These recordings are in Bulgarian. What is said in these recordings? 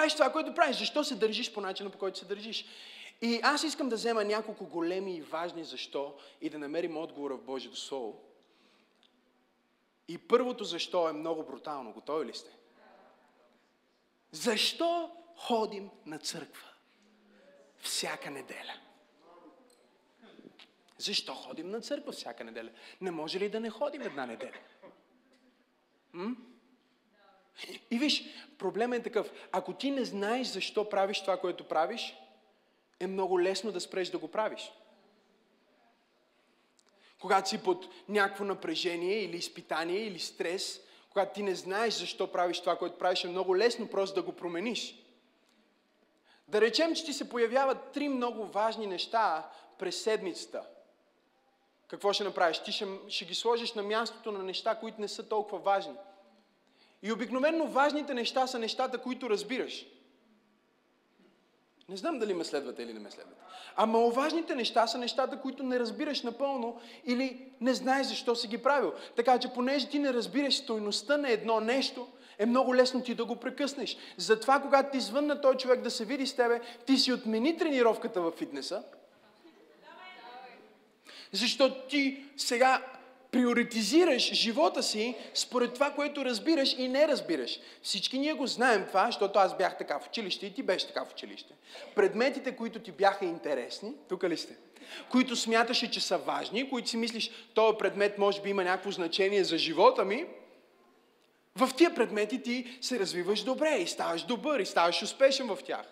правиш това, което правиш? Защо се държиш по начина, по който се държиш? И аз искам да взема няколко големи и важни защо и да намерим отговора в Божието Слово. И първото защо е много брутално. Готови ли сте? Защо ходим на църква всяка неделя? Защо ходим на църква всяка неделя? Не може ли да не ходим една неделя? М? И виж, проблемът е такъв. Ако ти не знаеш защо правиш това, което правиш, е много лесно да спреш да го правиш. Когато си под някакво напрежение или изпитание или стрес, когато ти не знаеш защо правиш това, което правиш, е много лесно просто да го промениш. Да речем, че ти се появяват три много важни неща през седмицата. Какво ще направиш? Ти ще, ще ги сложиш на мястото на неща, които не са толкова важни. И обикновено важните неща са нещата, които разбираш. Не знам дали ме следвате или не ме следвате. А маловажните неща са нещата, които не разбираш напълно или не знаеш защо си ги правил. Така че понеже ти не разбираш стойността на едно нещо, е много лесно ти да го прекъснеш. Затова, когато ти звънна този човек да се види с тебе, ти си отмени тренировката в фитнеса. Защото ти сега приоритизираш живота си според това, което разбираш и не разбираш. Всички ние го знаем това, защото аз бях така в училище и ти беше така в училище. Предметите, които ти бяха интересни, тук ли сте? Които смяташе, че са важни, които си мислиш, този предмет може би има някакво значение за живота ми, в тия предмети ти се развиваш добре и ставаш добър и ставаш успешен в тях.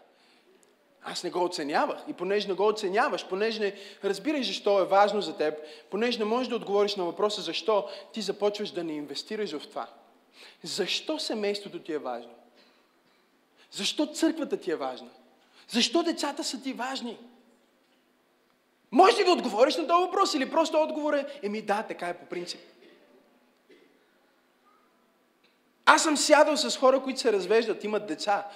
Аз не го оценявах. И понеже не го оценяваш, понеже не разбираш защо е важно за теб, понеже не можеш да отговориш на въпроса защо, ти започваш да не инвестираш в това. Защо семейството ти е важно? Защо църквата ти е важна? Защо децата са ти важни? Може ли да отговориш на този въпрос или просто отговор е, еми да, така е по принцип. Аз съм сядал с хора, които се развеждат, имат деца.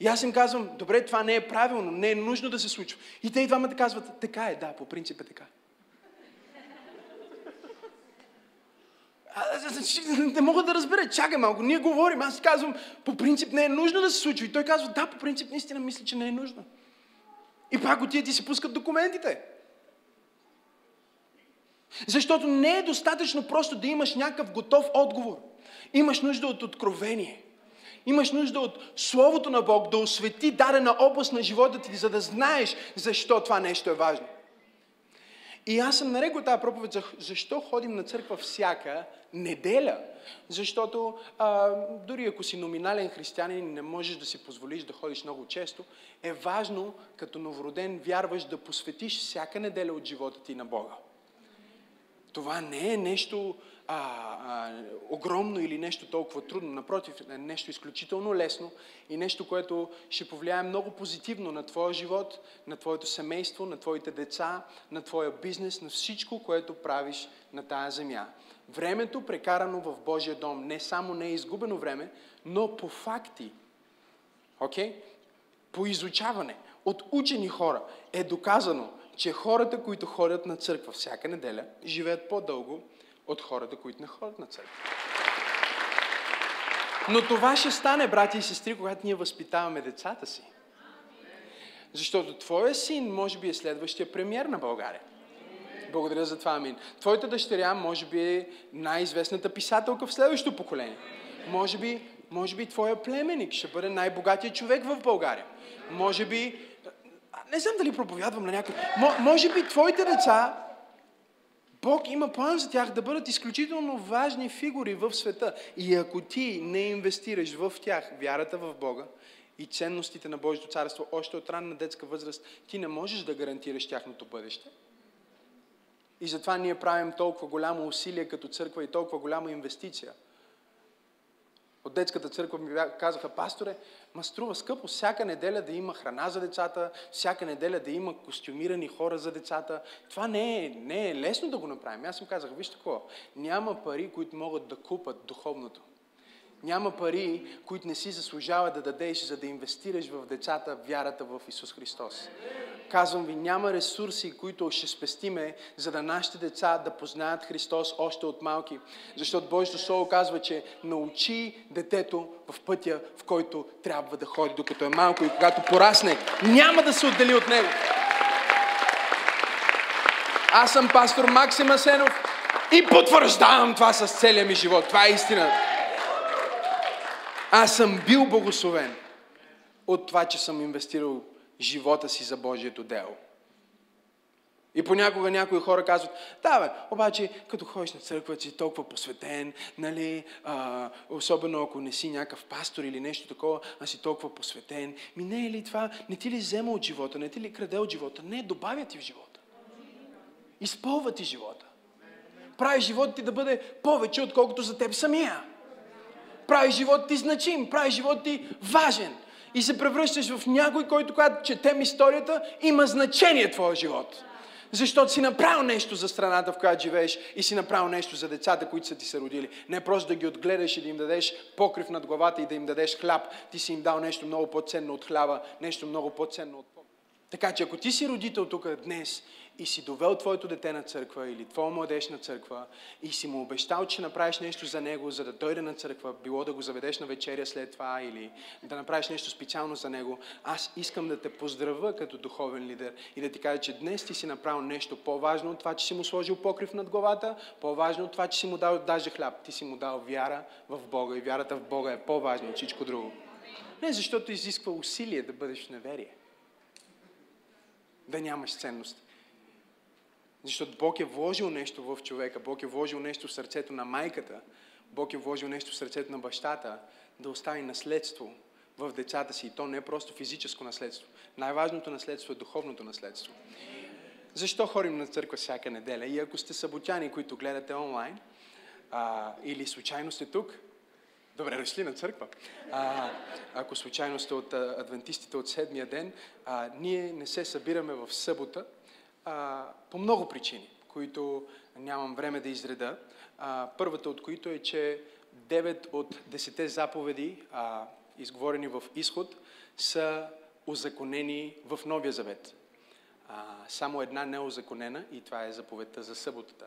И аз им казвам, добре, това не е правилно, не е нужно да се случва. И те и двамата казват, така е, да, по принцип е така. не мога да разбера, чакай малко, ние говорим, аз казвам, по принцип не е нужно да се случва. И той казва, да, по принцип наистина мисля, че не е нужно. И пак отият и си пускат документите. Защото не е достатъчно просто да имаш някакъв готов отговор. Имаш нужда от откровение. Имаш нужда от Словото на Бог да освети дадена област на живота ти, за да знаеш защо това нещо е важно. И аз съм нарекал тази проповед, защо ходим на църква всяка неделя. Защото а, дори ако си номинален християнин не можеш да си позволиш да ходиш много често, е важно като новороден вярваш да посветиш всяка неделя от живота ти на Бога. Това не е нещо а, а, огромно или нещо толкова трудно. Напротив, е нещо изключително лесно и нещо, което ще повлияе много позитивно на твоя живот, на твоето семейство, на твоите деца, на твоя бизнес, на всичко, което правиш на тая земя. Времето, прекарано в Божия дом, не само не е изгубено време, но по факти, okay? по изучаване от учени хора е доказано, че хората, които ходят на църква всяка неделя, живеят по-дълго от хората, които не ходят на църква. Но това ще стане, брати и сестри, когато ние възпитаваме децата си. Защото твоя син може би е следващия премьер на България. Благодаря за това, Амин. Твоята дъщеря може би е най-известната писателка в следващото поколение. Може би, може би твоя племенник ще бъде най-богатия човек в България. Може би, не знам дали проповядвам на някой, може би твоите деца Бог има план за тях да бъдат изключително важни фигури в света. И ако ти не инвестираш в тях вярата в Бога и ценностите на Божието царство още от ранна детска възраст, ти не можеш да гарантираш тяхното бъдеще. И затова ние правим толкова голямо усилие като църква и толкова голяма инвестиция – от детската църква ми казаха, пасторе, ма струва скъпо всяка неделя да има храна за децата, всяка неделя да има костюмирани хора за децата. Това не е, не е лесно да го направим. Аз им казах, вижте какво, няма пари, които могат да купат духовното. Няма пари, които не си заслужава да дадеш, за да инвестираш в децата вярата в Исус Христос. Казвам ви, няма ресурси, които ще спестиме, за да нашите деца да познаят Христос още от малки. Защото Божието Слово казва, че научи детето в пътя, в който трябва да ходи, докато е малко и когато порасне, няма да се отдели от него. Аз съм пастор Максим Асенов и потвърждавам това с целия ми живот. Това е истина. Аз съм бил благословен от това, че съм инвестирал живота си за Божието дело. И понякога някои хора казват, да бе, обаче като ходиш на църква, си толкова посветен, нали, а, особено ако не си някакъв пастор или нещо такова, а си толкова посветен. Ми не е ли това, не ти ли взема от живота, не ти ли краде от живота? Не, добавя ти в живота. Изпълва ти живота. Прави живота ти да бъде повече, отколкото за теб самия. Прави живота ти значим, прави живота ти важен. И се превръщаш в някой, който, когато четем историята, има значение твоя живот. Защото си направил нещо за страната, в която живееш и си направил нещо за децата, които са ти се родили. Не просто да ги отгледаш и да им дадеш покрив над главата и да им дадеш хляб. Ти си им дал нещо много по-ценно от хляба, нещо много по-ценно от така че ако ти си родител тук днес и си довел твоето дете на църква или твоя младеж на църква и си му обещал, че направиш нещо за него, за да дойде на църква, било да го заведеш на вечеря след това или да направиш нещо специално за него, аз искам да те поздравя като духовен лидер и да ти кажа, че днес ти си направил нещо по-важно от това, че си му сложил покрив над главата, по-важно от това, че си му дал даже хляб. Ти си му дал вяра в Бога и вярата в Бога е по-важна от всичко друго. Не защото изисква усилие да бъдеш в неверие да нямаш ценност. Защото Бог е вложил нещо в човека, Бог е вложил нещо в сърцето на майката, Бог е вложил нещо в сърцето на бащата, да остави наследство в децата си. И то не е просто физическо наследство. Най-важното наследство е духовното наследство. Защо ходим на църква всяка неделя? И ако сте съботяни, които гледате онлайн, а, или случайно сте тук, Добре дошли на църква. А, ако случайно сте от адвентистите от седмия ден, а, ние не се събираме в събота а, по много причини, които нямам време да изреда. А, първата от които е, че 9 от 10 заповеди, а, изговорени в изход, са озаконени в Новия Завет. А, само една не е озаконена и това е заповедта за съботата.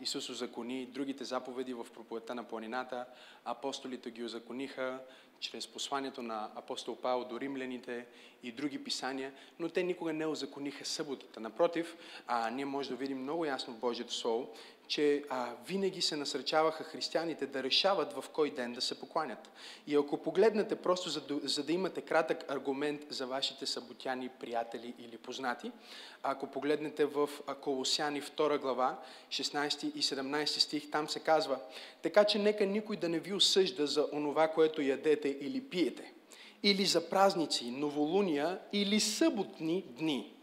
Исус озакони другите заповеди в проповедта на планината. Апостолите ги озакониха чрез посланието на апостол Павел до римляните и други писания, но те никога не озакониха съботата. Напротив, а, ние може да видим много ясно в Божието Слово, че а, винаги се насръчаваха християните да решават в кой ден да се покланят. И ако погледнете просто за, за да имате кратък аргумент за вашите съботяни, приятели или познати, ако погледнете в Колосяни 2 глава, 16 и 17 стих, там се казва, така че нека никой да не ви осъжда за онова, което ядете или пиете, или за празници, новолуния или съботни дни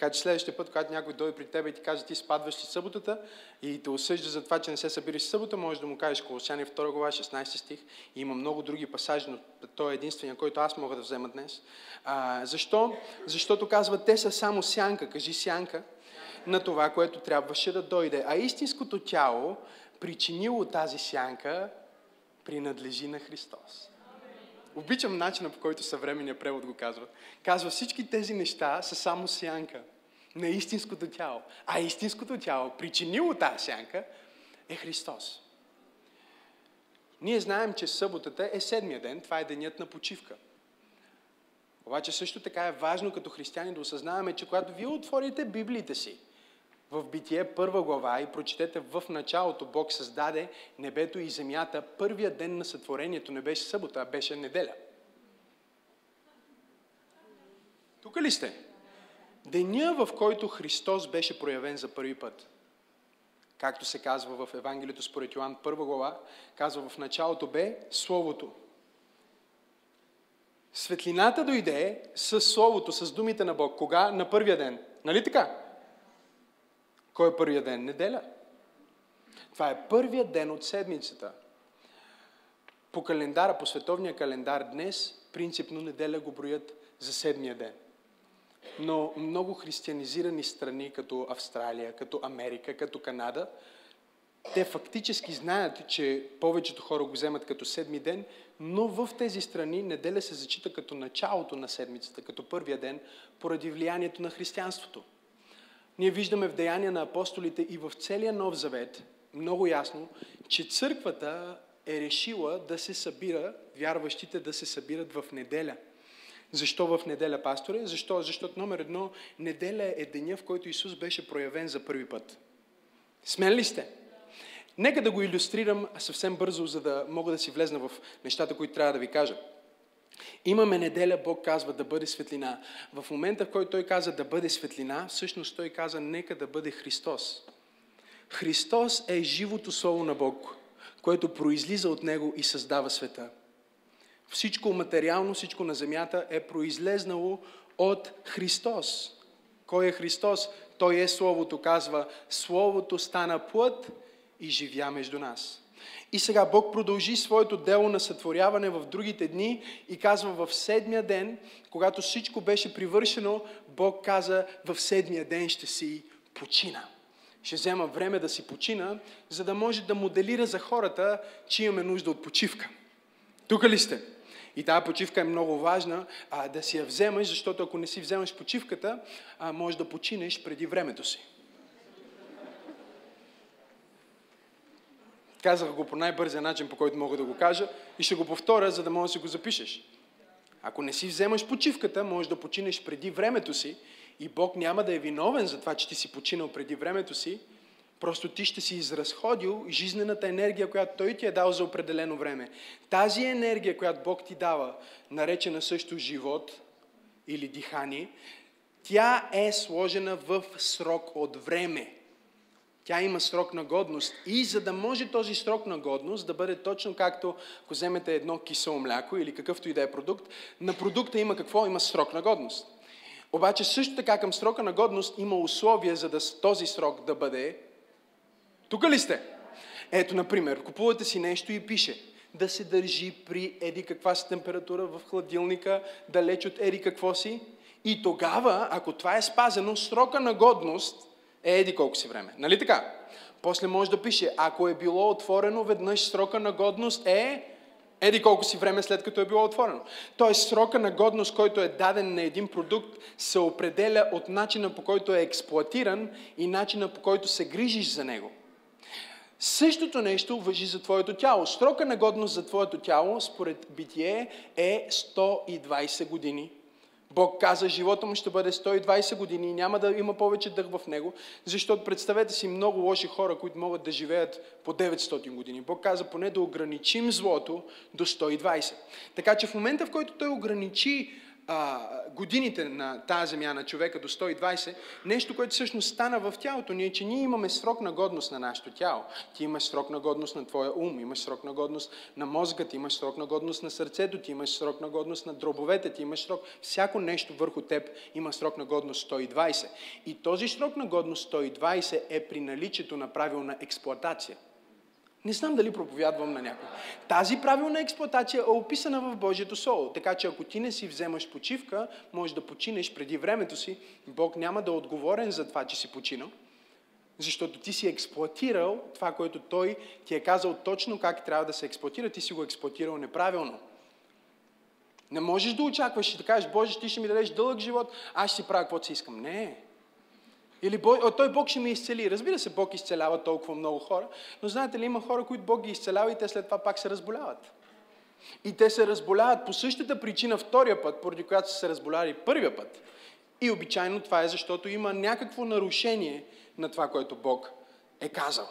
така че следващия път, когато някой дойде при теб и ти каже, ти спадваш си съботата и те осъжда за това, че не се събираш събота, може да му кажеш Колосяни 2 глава, 16 стих. И има много други пасажи, но той е единствения, който аз мога да взема днес. А, защо? Защото казва, те са само сянка, кажи сянка, на това, което трябваше да дойде. А истинското тяло, причинило тази сянка, принадлежи на Христос. Обичам начина по който съвременния превод го казва. Казва, всички тези неща са само сянка на истинското тяло. А истинското тяло, причинило тази сянка, е Христос. Ние знаем, че съботата е седмия ден, това е денят на почивка. Обаче също така е важно като християни да осъзнаваме, че когато вие отворите Библиите си, в Битие първа глава и прочетете в началото Бог създаде небето и земята. Първия ден на сътворението не беше събота, а беше неделя. Тук ли сте? Деня, в който Христос беше проявен за първи път. Както се казва в Евангелието според Йоан първа глава, казва в началото бе Словото. Светлината дойде с Словото, с думите на Бог. Кога? На първия ден. Нали така? Кой е първият ден? Неделя. Това е първият ден от седмицата. По календара, по световния календар днес, принципно неделя го броят за седмия ден. Но много християнизирани страни, като Австралия, като Америка, като Канада, те фактически знаят, че повечето хора го вземат като седми ден, но в тези страни неделя се зачита като началото на седмицата, като първия ден, поради влиянието на християнството. Ние виждаме в деяния на апостолите и в целия Нов Завет много ясно, че църквата е решила да се събира, вярващите да се събират в неделя. Защо в неделя, пасторе? Защо? Защото номер едно, неделя е деня, в който Исус беше проявен за първи път. Смен ли сте? Нека да го иллюстрирам съвсем бързо, за да мога да си влезна в нещата, които трябва да ви кажа. Имаме неделя, Бог казва да бъде светлина. В момента, в който Той каза да бъде светлина, всъщност Той каза нека да бъде Христос. Христос е живото Слово на Бог, което произлиза от Него и създава света. Всичко материално, всичко на земята е произлезнало от Христос. Кой е Христос? Той е Словото, казва, Словото стана плът и живя между нас. И сега Бог продължи своето дело на сътворяване в другите дни и казва в седмия ден, когато всичко беше привършено, Бог каза в седмия ден ще си почина. Ще взема време да си почина, за да може да моделира за хората, че имаме нужда от почивка. Тук ли сте? И тази почивка е много важна а, да си я вземаш, защото ако не си вземаш почивката, а, можеш да починеш преди времето си. Казах го по най-бързия начин, по който мога да го кажа и ще го повторя, за да можеш да си го запишеш. Ако не си вземаш почивката, можеш да починеш преди времето си и Бог няма да е виновен за това, че ти си починал преди времето си, просто ти ще си изразходил жизнената енергия, която Той ти е дал за определено време. Тази енергия, която Бог ти дава, наречена също живот или дихание, тя е сложена в срок от време. Тя има срок на годност. И за да може този срок на годност да бъде точно както, ако вземете едно кисело мляко или какъвто и да е продукт, на продукта има какво? Има срок на годност. Обаче също така към срока на годност има условия, за да този срок да бъде... Тук ли сте? Ето, например, купувате си нещо и пише да се държи при еди каква си температура в хладилника, далеч от еди какво си. И тогава, ако това е спазено, срока на годност е еди колко си време. Нали така? После може да пише, ако е било отворено веднъж срока на годност е еди колко си време след като е било отворено. Тоест срока на годност, който е даден на един продукт, се определя от начина по който е експлуатиран и начина по който се грижиш за него. Същото нещо въжи за твоето тяло. Срока на годност за твоето тяло, според битие, е 120 години Бог каза, живота му ще бъде 120 години и няма да има повече дъх в него, защото представете си много лоши хора, които могат да живеят по 900 години. Бог каза поне да ограничим злото до 120. Така че в момента, в който той ограничи а, годините на тази земя на човека до 120, нещо, което всъщност стана в тялото ни е, че ние имаме срок на годност на нашето тяло. Ти имаш срок на годност на твоя ум, имаш срок на годност на мозъка, ти имаш срок на годност на сърцето, ти имаш срок на годност на дробовете, ти имаш срок. Всяко нещо върху теб има срок на годност 120. И този срок на годност 120 е при наличието на правилна експлоатация. Не знам дали проповядвам на някой. Тази правилна експлуатация е описана в Божието Слово. Така че ако ти не си вземаш почивка, можеш да починеш преди времето си. Бог няма да е отговорен за това, че си починал. Защото ти си експлуатирал това, което Той ти е казал точно как трябва да се експлуатира. Ти си го експлуатирал неправилно. Не можеш да очакваш и да кажеш, Боже, ти ще ми дадеш дълъг живот, аз ще си правя каквото си искам. Не. Или Бог, той Бог ще ме изцели. Разбира се, Бог изцелява толкова много хора, но знаете ли, има хора, които Бог ги изцелява и те след това пак се разболяват. И те се разболяват по същата причина втория път, поради която са се разболяли първия път. И обичайно това е защото има някакво нарушение на това, което Бог е казал.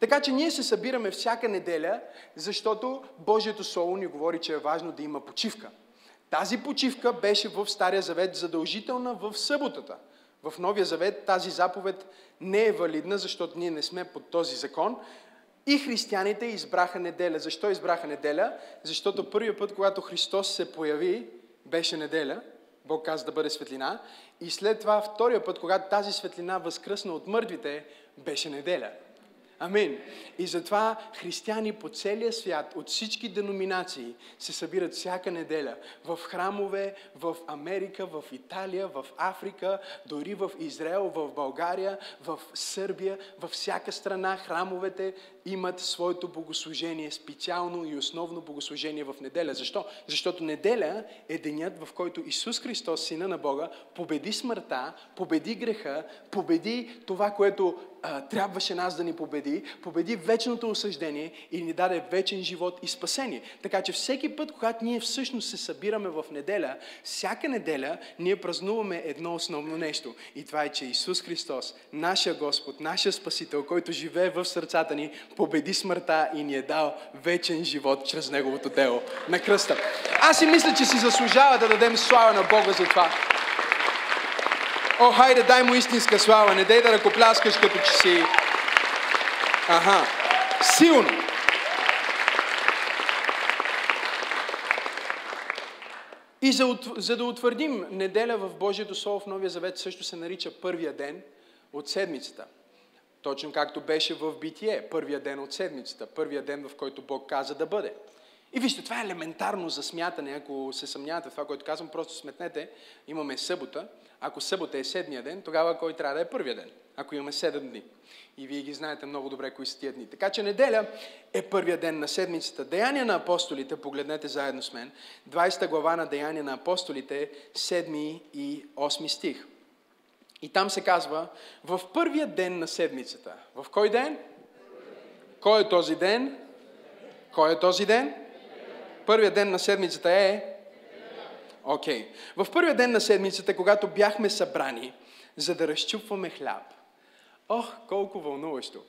Така че ние се събираме всяка неделя, защото Божието Слово ни говори, че е важно да има почивка. Тази почивка беше в Стария Завет задължителна в съботата – в Новия Завет тази заповед не е валидна, защото ние не сме под този закон. И християните избраха неделя. Защо избраха неделя? Защото първият път, когато Христос се появи, беше неделя. Бог каза да бъде светлина. И след това втория път, когато тази светлина възкръсна от мъртвите, беше неделя. Амин. И затова християни по целия свят, от всички деноминации, се събират всяка неделя в храмове, в Америка, в Италия, в Африка, дори в Израел, в България, в Сърбия, във всяка страна храмовете имат своето богослужение, специално и основно богослужение в неделя. Защо? Защото неделя е денят, в който Исус Христос, Сина на Бога, победи смъртта, победи греха, победи това, което а, трябваше нас да ни победи, победи вечното осъждение и ни даде вечен живот и спасение. Така че всеки път, когато ние всъщност се събираме в неделя, всяка неделя ние празнуваме едно основно нещо. И това е, че Исус Христос, нашия Господ, нашия Спасител, който живее в сърцата ни, победи смъртта и ни е дал вечен живот чрез Неговото дело на кръста. Аз си мисля, че си заслужава да дадем слава на Бога за това. О, хайде, дай му истинска слава. Не дай да ръкопляскаш като че си... Аха. Силно. И за, за да утвърдим неделя в Божието Слово в Новия Завет също се нарича първия ден от седмицата. Точно както беше в Битие, първия ден от седмицата, първия ден, в който Бог каза да бъде. И вижте, това е елементарно за смятане. Ако се съмнявате в това, което казвам, просто сметнете. Имаме събота. Ако събота е седмия ден, тогава кой трябва да е първия ден? Ако имаме седем дни. И вие ги знаете много добре кои са тия дни. Така че неделя е първия ден на седмицата. Деяния на апостолите, погледнете заедно с мен, 20 глава на Деяния на апостолите, 7 и 8 стих. И там се казва, в първия ден на седмицата. В кой ден? Кой е този ден? Кой е този ден? Първият ден на седмицата е... Окей. Okay. В първия ден на седмицата, когато бяхме събрани, за да разчупваме хляб. Ох, колко вълнуващо!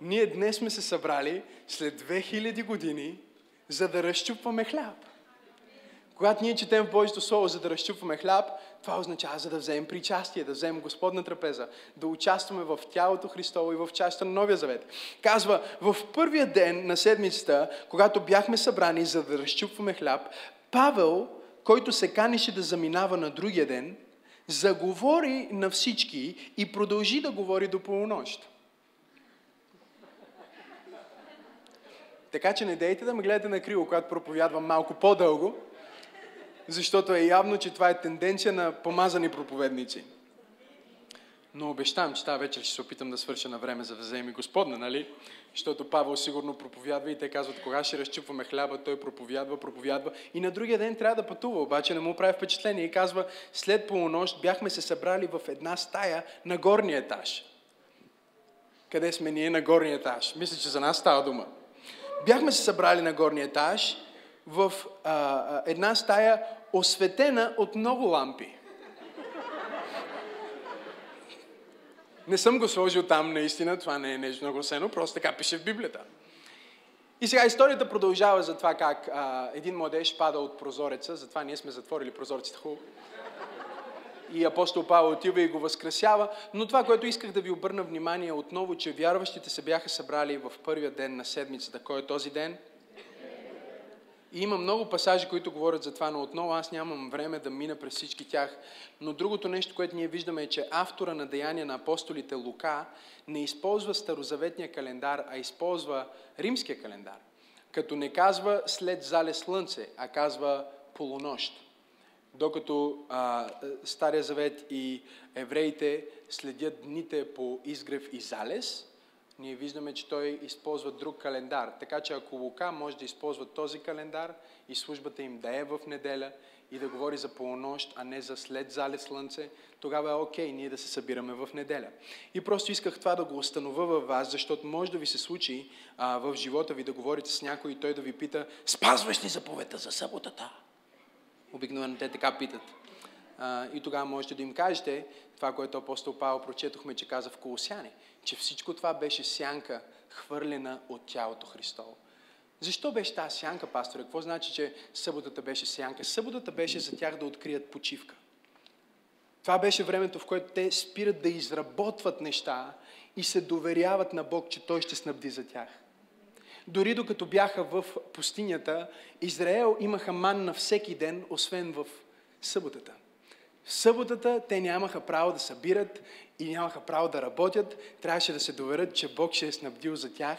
Ние днес сме се събрали след 2000 години, за да разчупваме хляб. Когато ние четем в Божието Слово, за да разчупваме хляб, това означава за да вземем причастие, да вземем Господна трапеза, да участваме в тялото Христово и в частта на Новия Завет. Казва, в първия ден на седмицата, когато бяхме събрани за да разчупваме хляб, Павел, който се канеше да заминава на другия ден, заговори на всички и продължи да говори до полунощ. Така че не дейте да ме гледате на криво, когато проповядвам малко по-дълго, защото е явно, че това е тенденция на помазани проповедници. Но обещавам, че тази вечер ще се опитам да свърша на време, за да вземе Господна, нали? Защото Павел сигурно проповядва и те казват, кога ще разчупваме хляба, той проповядва, проповядва. И на другия ден трябва да пътува, обаче не му прави впечатление. И казва, след полунощ бяхме се събрали в една стая на горния етаж. Къде сме ние на горния етаж? Мисля, че за нас става дума. Бяхме се събрали на горния етаж в а, една стая, осветена от много лампи. Не съм го сложил там наистина, това не е нещо нагласено, просто така пише в Библията. И сега историята продължава за това как а, един младеж пада от прозореца, затова ние сме затворили прозорците хубаво. И апостол Павел отива и го възкресява. Но това, което исках да ви обърна внимание отново, че вярващите се бяха събрали в първия ден на седмицата. Кой е този ден? И има много пасажи, които говорят за това, но отново аз нямам време да мина през всички тях. Но другото нещо, което ние виждаме е, че автора на Деяния на апостолите Лука не използва старозаветния календар, а използва римския календар. Като не казва след зале слънце, а казва полунощ. Докато а, Стария завет и евреите следят дните по изгрев и залез, ние виждаме, че той използва друг календар. Така че ако Лука може да използва този календар и службата им да е в неделя и да говори за полунощ, а не за след зале слънце, тогава е окей ние да се събираме в неделя. И просто исках това да го установя във вас, защото може да ви се случи а, в живота ви да говорите с някой и той да ви пита, спазваш ли заповедта за съботата? Обикновено те така питат. А, и тогава можете да им кажете това, което апостол Павел прочетохме, че каза в Колосяне – че всичко това беше сянка, хвърлена от тялото Христово. Защо беше тази сянка, пасторе? Какво значи, че съботата беше сянка? Съботата беше за тях да открият почивка. Това беше времето, в което те спират да изработват неща и се доверяват на Бог, че Той ще снабди за тях. Дори докато бяха в пустинята, Израел имаха манна всеки ден, освен в съботата. В съботата те нямаха право да събират и нямаха право да работят. Трябваше да се доверят, че Бог ще е снабдил за тях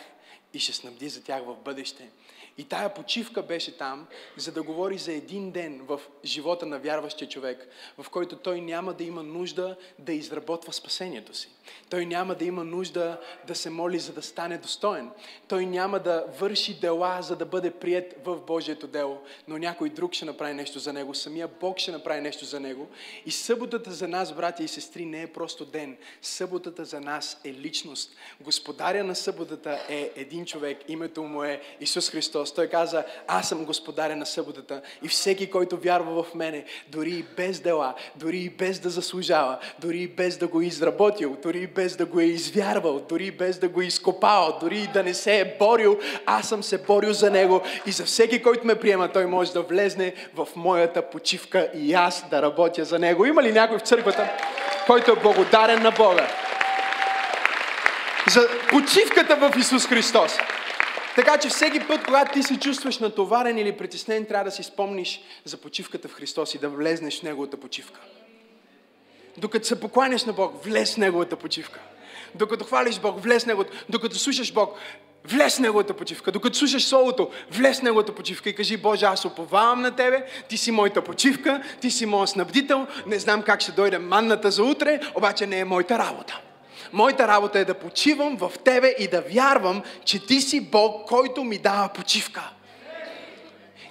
и ще снабди за тях в бъдеще. И тая почивка беше там, за да говори за един ден в живота на вярващия човек, в който той няма да има нужда да изработва спасението си. Той няма да има нужда да се моли, за да стане достоен. Той няма да върши дела, за да бъде прият в Божието дело, но някой друг ще направи нещо за него, самия Бог ще направи нещо за него. И съботата за нас, брати и сестри, не е просто ден. Съботата за нас е личност. Господаря на съботата е един човек, името му е Исус Христос. Той каза, аз съм господаря на съботата и всеки, който вярва в мене, дори и без дела, дори и без да заслужава, дори и без да го е изработил, дори и без да го е извярвал, дори и без да го е изкопал, дори и да не се е борил, аз съм се борил за него и за всеки, който ме приема, той може да влезне в моята почивка и аз да работя за него. Има ли някой в църквата, който е благодарен на Бога? За почивката в Исус Христос. Така че всеки път, когато ти се чувстваш натоварен или притеснен, трябва да си спомниш за почивката в Христос и да влезнеш в Неговата почивка. Докато се покланяш на Бог, влез в Неговата почивка. Докато хвалиш Бог, влез в Неговата, докато слушаш Бог, влез в Неговата почивка. Докато слушаш Словото, влез в Неговата почивка и кажи, Боже, аз уповавам на Тебе, Ти си моята почивка, Ти си моят снабдител, не знам как ще дойде манната за утре, обаче не е моята работа. Моята работа е да почивам в Тебе и да вярвам, че Ти си Бог, който ми дава почивка.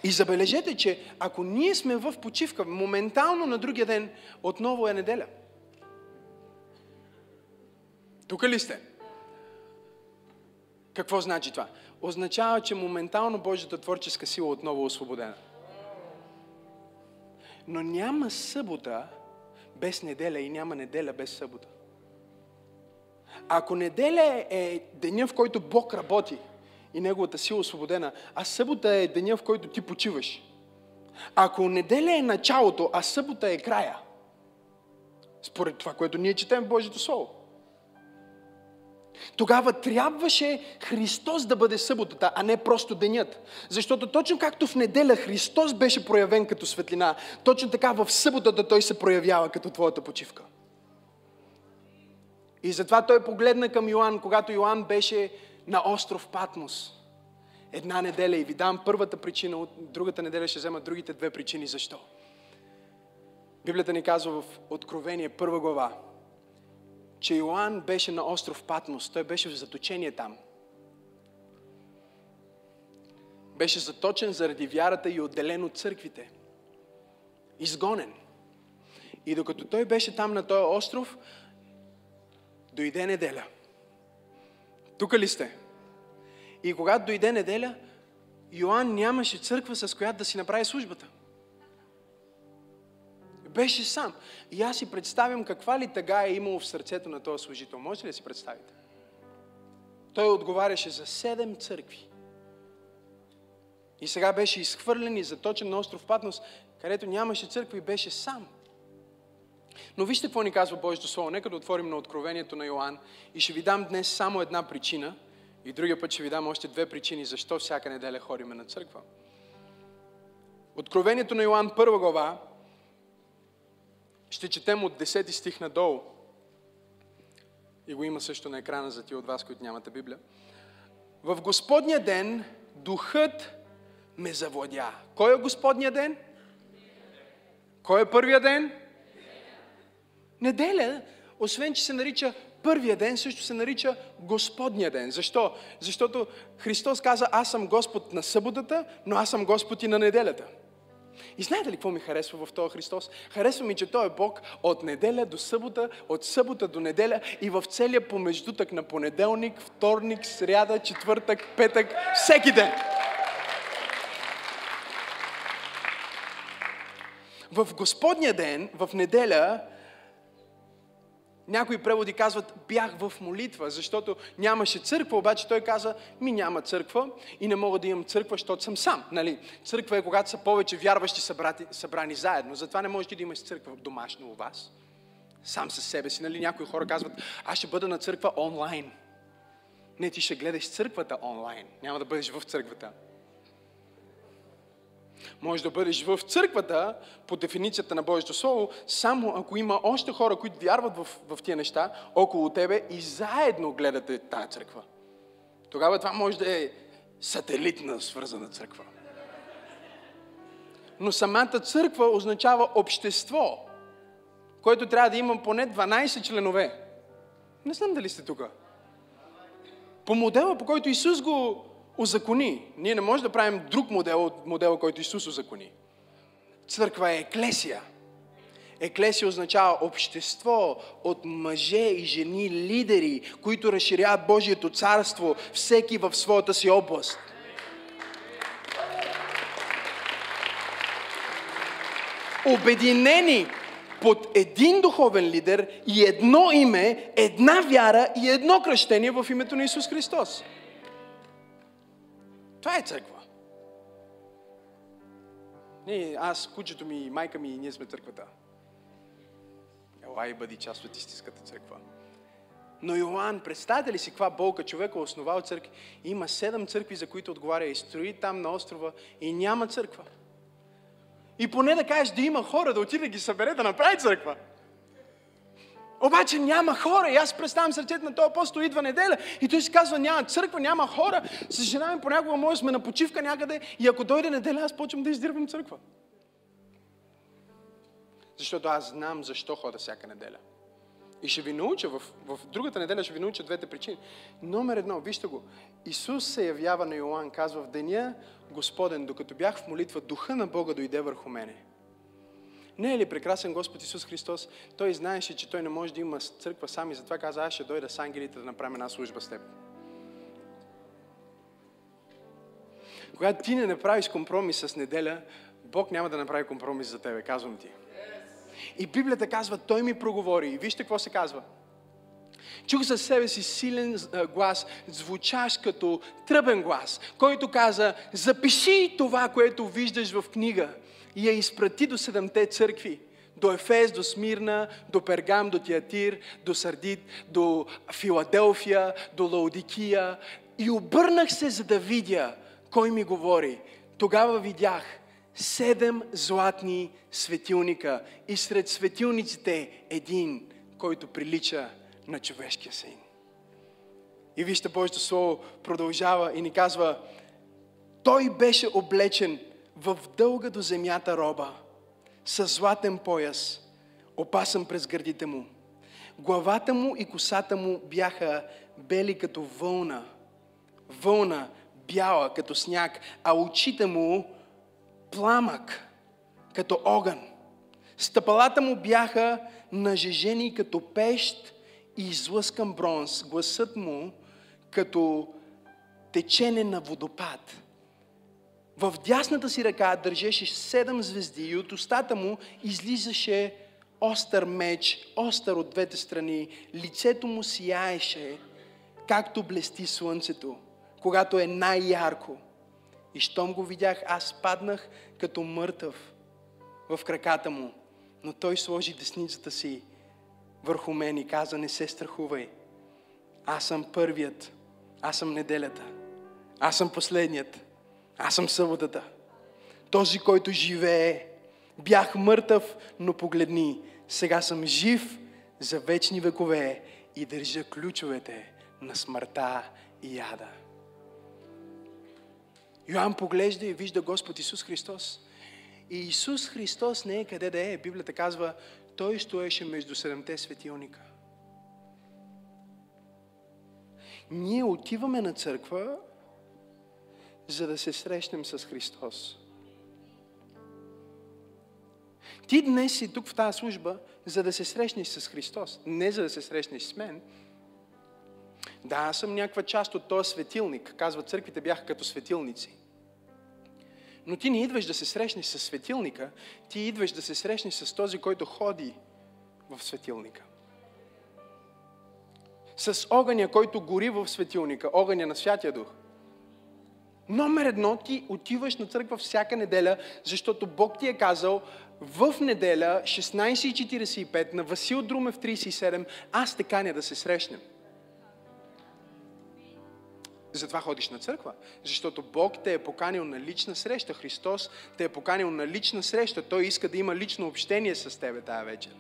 И забележете, че ако ние сме в почивка, моментално на другия ден отново е неделя. Тук ли сте? Какво значи това? Означава, че моментално Божията творческа сила отново е освободена. Но няма събота без неделя и няма неделя без събота. Ако неделя е деня, в който Бог работи и Неговата сила е освободена, а събота е деня, в който ти почиваш. Ако неделя е началото, а събота е края, според това, което ние четем в Божието Слово, тогава трябваше Христос да бъде съботата, а не просто денят. Защото точно както в неделя Христос беше проявен като светлина, точно така в съботата Той се проявява като твоята почивка. И затова той погледна към Йоанн, когато Йоанн беше на остров Патмос. Една неделя и ви дам първата причина, от другата неделя ще взема другите две причини. Защо? Библията ни казва в Откровение, първа глава, че Йоанн беше на остров Патмос. Той беше в заточение там. Беше заточен заради вярата и отделен от църквите. Изгонен. И докато той беше там на този остров, дойде неделя. Тук ли сте? И когато дойде неделя, Йоанн нямаше църква, с която да си направи службата. Беше сам. И аз си представям каква ли тъга е имало в сърцето на този служител. Може ли да си представите? Той отговаряше за седем църкви. И сега беше изхвърлен и заточен на остров Патмос, където нямаше църква и беше сам. Но вижте какво ни казва Божието Слово. Нека да отворим на Откровението на Йоанн и ще ви дам днес само една причина и другия път ще ви дам още две причини, защо всяка неделя ходиме на църква. Откровението на Йоанн, първа глава, ще четем от 10 стих надолу. И го има също на екрана за ти от вас, които нямате Библия. В Господния ден духът ме завладя. Кой е Господния ден? Кой е първия ден? Неделя, освен че се нарича първия ден, също се нарича Господния ден. Защо? Защото Христос каза, аз съм Господ на съботата, но аз съм Господ и на неделята. И знаете ли какво ми харесва в този Христос? Харесва ми, че Той е Бог от неделя до събота, от събота до неделя и в целия помеждутък на понеделник, вторник, сряда, четвъртък, петък, всеки ден. В Господния ден, в неделя, някои преводи казват, бях в молитва, защото нямаше църква, обаче той каза, ми няма църква и не мога да имам църква, защото съм сам. Нали? Църква е когато са повече вярващи събрати, събрани заедно. Затова не можеш да имаш църква домашно у вас. Сам със себе си. Нали? Някои хора казват, аз ще бъда на църква онлайн. Не, ти ще гледаш църквата онлайн. Няма да бъдеш в църквата. Може да бъдеш в църквата, по дефиницията на Божието Слово, само ако има още хора, които вярват в, в тия неща около тебе и заедно гледате тази църква. Тогава това може да е сателитна свързана църква. Но самата църква означава общество, което трябва да има поне 12 членове. Не знам дали сте тук. По модела, по който Исус го озакони. Ние не можем да правим друг модел от модела, който Исус озакони. Църква е еклесия. Еклесия означава общество от мъже и жени, лидери, които разширяват Божието царство, всеки в своята си област. Обединени под един духовен лидер и едно име, една вяра и едно кръщение в името на Исус Христос. Това е църква. Не, аз, кучето ми, майка ми и ние сме църквата. Ела и бъди част от истинската църква. Но Йоанн, представете ли си каква болка човек е основал църкви? Има седем църкви, за които отговаря и строи там на острова и няма църква. И поне да кажеш да има хора, да отиде да ги събере, да направи църква. Обаче няма хора. И аз представям сърцето на този апостол, идва неделя и той си казва, няма църква, няма хора. С жена ми понякога може сме на почивка някъде и ако дойде неделя, аз почвам да издирвам църква. Защото аз знам защо хода всяка неделя. И ще ви науча, в, в другата неделя ще ви науча двете причини. Номер едно, вижте го. Исус се явява на Йоанн, казва, в деня Господен, докато бях в молитва, духа на Бога дойде върху мене. Не е ли прекрасен Господ Исус Христос? Той знаеше, че Той не може да има църква сам и затова каза, аз ще дойда с ангелите да направим една служба с теб. Когато ти не направиш компромис с неделя, Бог няма да направи компромис за тебе, казвам ти. И Библията казва, Той ми проговори. И вижте какво се казва. Чух за себе си силен глас, звучащ като тръбен глас, който каза, запиши това, което виждаш в книга и я изпрати до седемте църкви. До Ефес, до Смирна, до Пергам, до Тиатир, до Сардит, до Филаделфия, до Лаудикия. И обърнах се, за да видя кой ми говори. Тогава видях седем златни светилника и сред светилниците един, който прилича на човешкия син. И вижте, Божието Слово продължава и ни казва, той беше облечен в дълга до земята роба, с златен пояс, опасан през гърдите му. Главата му и косата му бяха бели като вълна, вълна бяла като сняг, а очите му пламък като огън. Стъпалата му бяха нажежени като пещ и излъскан бронз. Гласът му като течене на водопад. В дясната си ръка държеше седем звезди и от устата му излизаше остър меч, остър от двете страни. Лицето му сияеше, както блести слънцето, когато е най-ярко. И щом го видях, аз паднах като мъртъв в краката му. Но той сложи десницата си върху мен и каза, не се страхувай. Аз съм първият. Аз съм неделята. Аз съм последният. Аз съм съботата. Този, който живее. Бях мъртъв, но погледни. Сега съм жив за вечни векове и държа ключовете на смъртта и яда. Йоанн поглежда и вижда Господ Исус Христос. И Исус Христос не е къде да е. Библията казва, Той стоеше между седемте светилника. Ние отиваме на църква, за да се срещнем с Христос. Ти днес си тук в тази служба, за да се срещнеш с Христос, не за да се срещнеш с мен. Да, аз съм някаква част от този светилник. Казва, църквите бяха като светилници. Но ти не идваш да се срещнеш с светилника, ти идваш да се срещнеш с този, който ходи в светилника. С огъня, който гори в светилника, огъня на Святия Дух. Номер едно, ти отиваш на църква всяка неделя, защото Бог ти е казал в неделя 16.45 на Васил Друмев 37, аз те каня да се срещнем. Затова ходиш на църква. Защото Бог те е поканил на лична среща. Христос те е поканил на лична среща. Той иска да има лично общение с тебе тая вечер.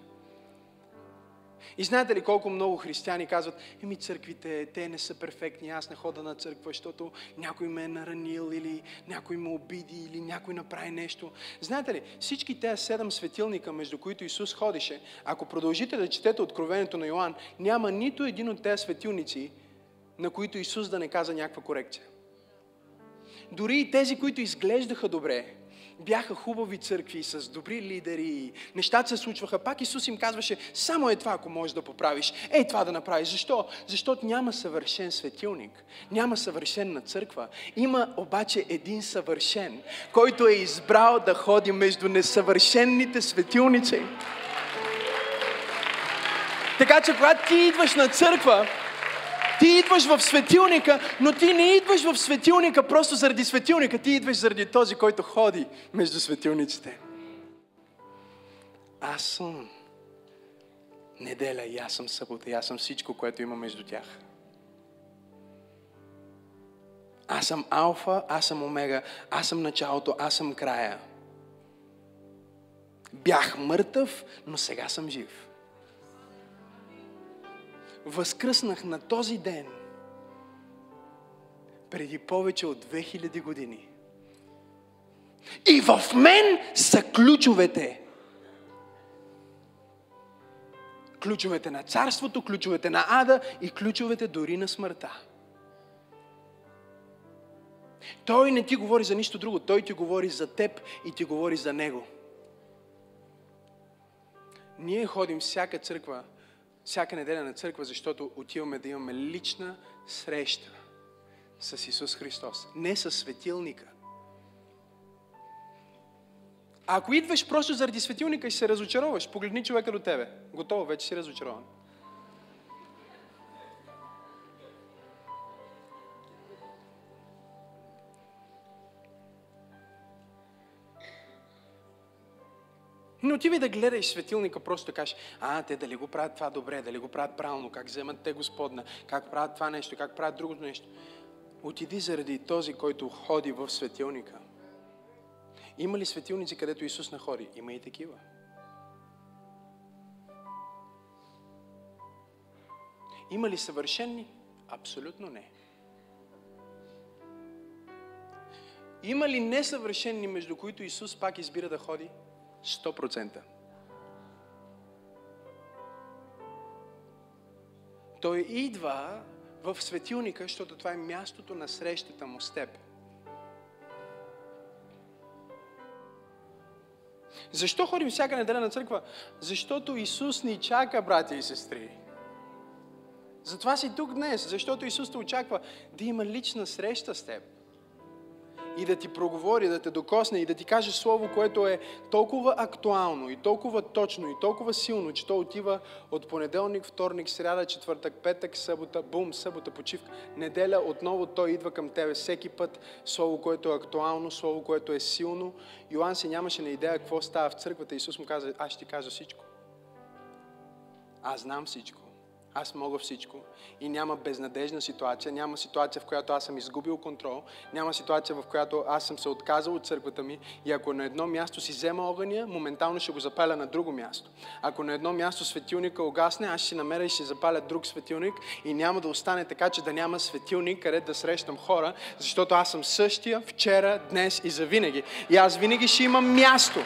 И знаете ли колко много християни казват, еми църквите, те не са перфектни, аз не хода на църква, защото някой ме е наранил или някой ме обиди или някой направи нещо. Знаете ли, всички тези седем светилника, между които Исус ходише, ако продължите да четете Откровението на Йоанн, няма нито един от тези светилници, на които Исус да не каза някаква корекция. Дори и тези, които изглеждаха добре, бяха хубави църкви с добри лидери, нещата се случваха, пак Исус им казваше, само е това, ако можеш да поправиш. Ей това да направиш. Защо? Защото няма съвършен светилник, няма съвършенна църква. Има обаче един съвършен, който е избрал да ходи между несъвършенните светилници. Така че, когато ти идваш на църква, ти идваш в светилника, но ти не идваш в светилника просто заради светилника. Ти идваш заради този, който ходи между светилниците. Аз съм неделя и аз съм събота и аз съм всичко, което има между тях. Аз съм алфа, аз съм омега, аз съм началото, аз съм края. Бях мъртъв, но сега съм жив възкръснах на този ден преди повече от 2000 години. И в мен са ключовете. Ключовете на царството, ключовете на ада и ключовете дори на смъртта. Той не ти говори за нищо друго. Той ти говори за теб и ти говори за Него. Ние ходим всяка църква всяка неделя на църква, защото отиваме да имаме лична среща с Исус Христос. Не с светилника. А ако идваш просто заради светилника и се разочароваш, погледни човека до тебе. Готово, вече си разочарован. Не отивай да гледаш светилника, просто кажеш, а, те дали го правят това добре, дали го правят правилно, как вземат те Господна, как правят това нещо, как правят другото нещо. Отиди заради този, който ходи в светилника. Има ли светилници, където Исус не ходи? Има и такива. Има ли съвършенни? Абсолютно не. Има ли несъвършенни, между които Исус пак избира да ходи? 100%. Той идва в светилника, защото това е мястото на срещата му с теб. Защо ходим всяка неделя на църква? Защото Исус ни чака, брати и сестри. Затова си тук днес, защото Исус те очаква да има лична среща с теб и да ти проговори, да те докосне и да ти каже слово, което е толкова актуално и толкова точно и толкова силно, че то отива от понеделник, вторник, сряда, четвъртък, петък, събота, бум, събота, почивка, неделя, отново той идва към тебе всеки път. Слово, което е актуално, слово, което е силно. Йоан си нямаше на идея какво става в църквата. Исус му каза, аз ще ти кажа всичко. Аз знам всичко аз мога всичко и няма безнадежна ситуация, няма ситуация, в която аз съм изгубил контрол, няма ситуация, в която аз съм се отказал от църквата ми и ако на едно място си взема огъня, моментално ще го запаля на друго място. Ако на едно място светилника огасне, аз ще намеря и ще запаля друг светилник и няма да остане така, че да няма светилник, къде да срещам хора, защото аз съм същия вчера, днес и завинаги. И аз винаги ще имам място.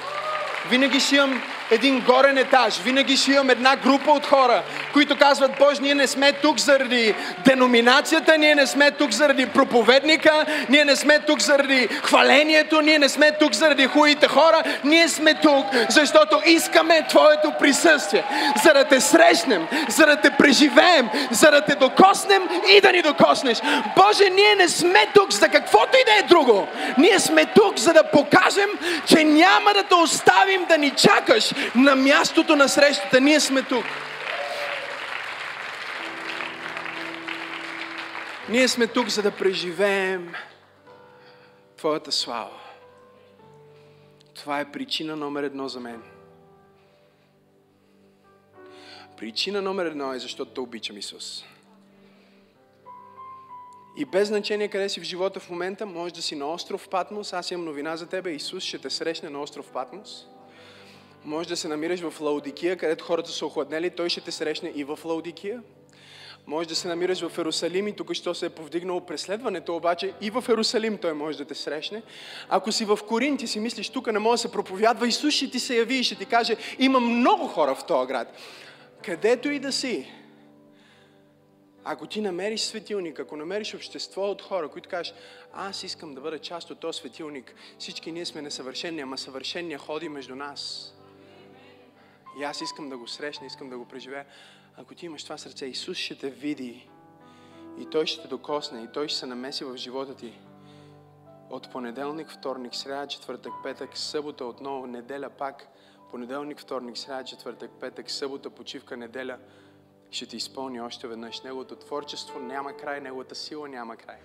Винаги ще имам един горен етаж, винаги ще имам една група от хора, които казват, Боже, ние не сме тук заради деноминацията, ние не сме тук заради проповедника, ние не сме тук заради хвалението, ние не сме тук заради хубавите хора, ние сме тук, защото искаме Твоето присъствие, за да те срещнем, за да те преживеем, за да те докоснем и да ни докоснеш. Боже, ние не сме тук за каквото и да е друго. Ние сме тук, за да покажем, че няма да те оставим да ни чакаш, на мястото на срещата. Ние сме тук. Ние сме тук, за да преживеем Твоята слава. Това е причина номер едно за мен. Причина номер едно е защото те обичам Исус. И без значение къде си в живота в момента, може да си на остров Патмос. Аз имам новина за тебе. Исус ще те срещне на остров Патмос. Може да се намираш в Лаудикия, където хората са охладнели. Той ще те срещне и в Лаудикия. Може да се намираш в Ерусалим и тук що се е повдигнало преследването, обаче и в Ерусалим той може да те срещне. Ако си в Коринт и си мислиш, тук не може да се проповядва, Исус ще ти се яви и ще ти каже, има много хора в този град. Където и да си, ако ти намериш светилник, ако намериш общество от хора, които кажеш, аз искам да бъда част от този светилник, всички ние сме несъвършени, ама съвършения ходи между нас. И аз искам да го срещна, искам да го преживея. Ако ти имаш това сърце, Исус ще те види и Той ще те докосне и Той ще се намеси в живота ти. От понеделник, вторник, сряда, четвъртък, петък, събота отново, неделя пак, понеделник, вторник, сряда, четвъртък, петък, събота, почивка, неделя, ще ти изпълни още веднъж. Неговото творчество няма край, Неговата сила няма край.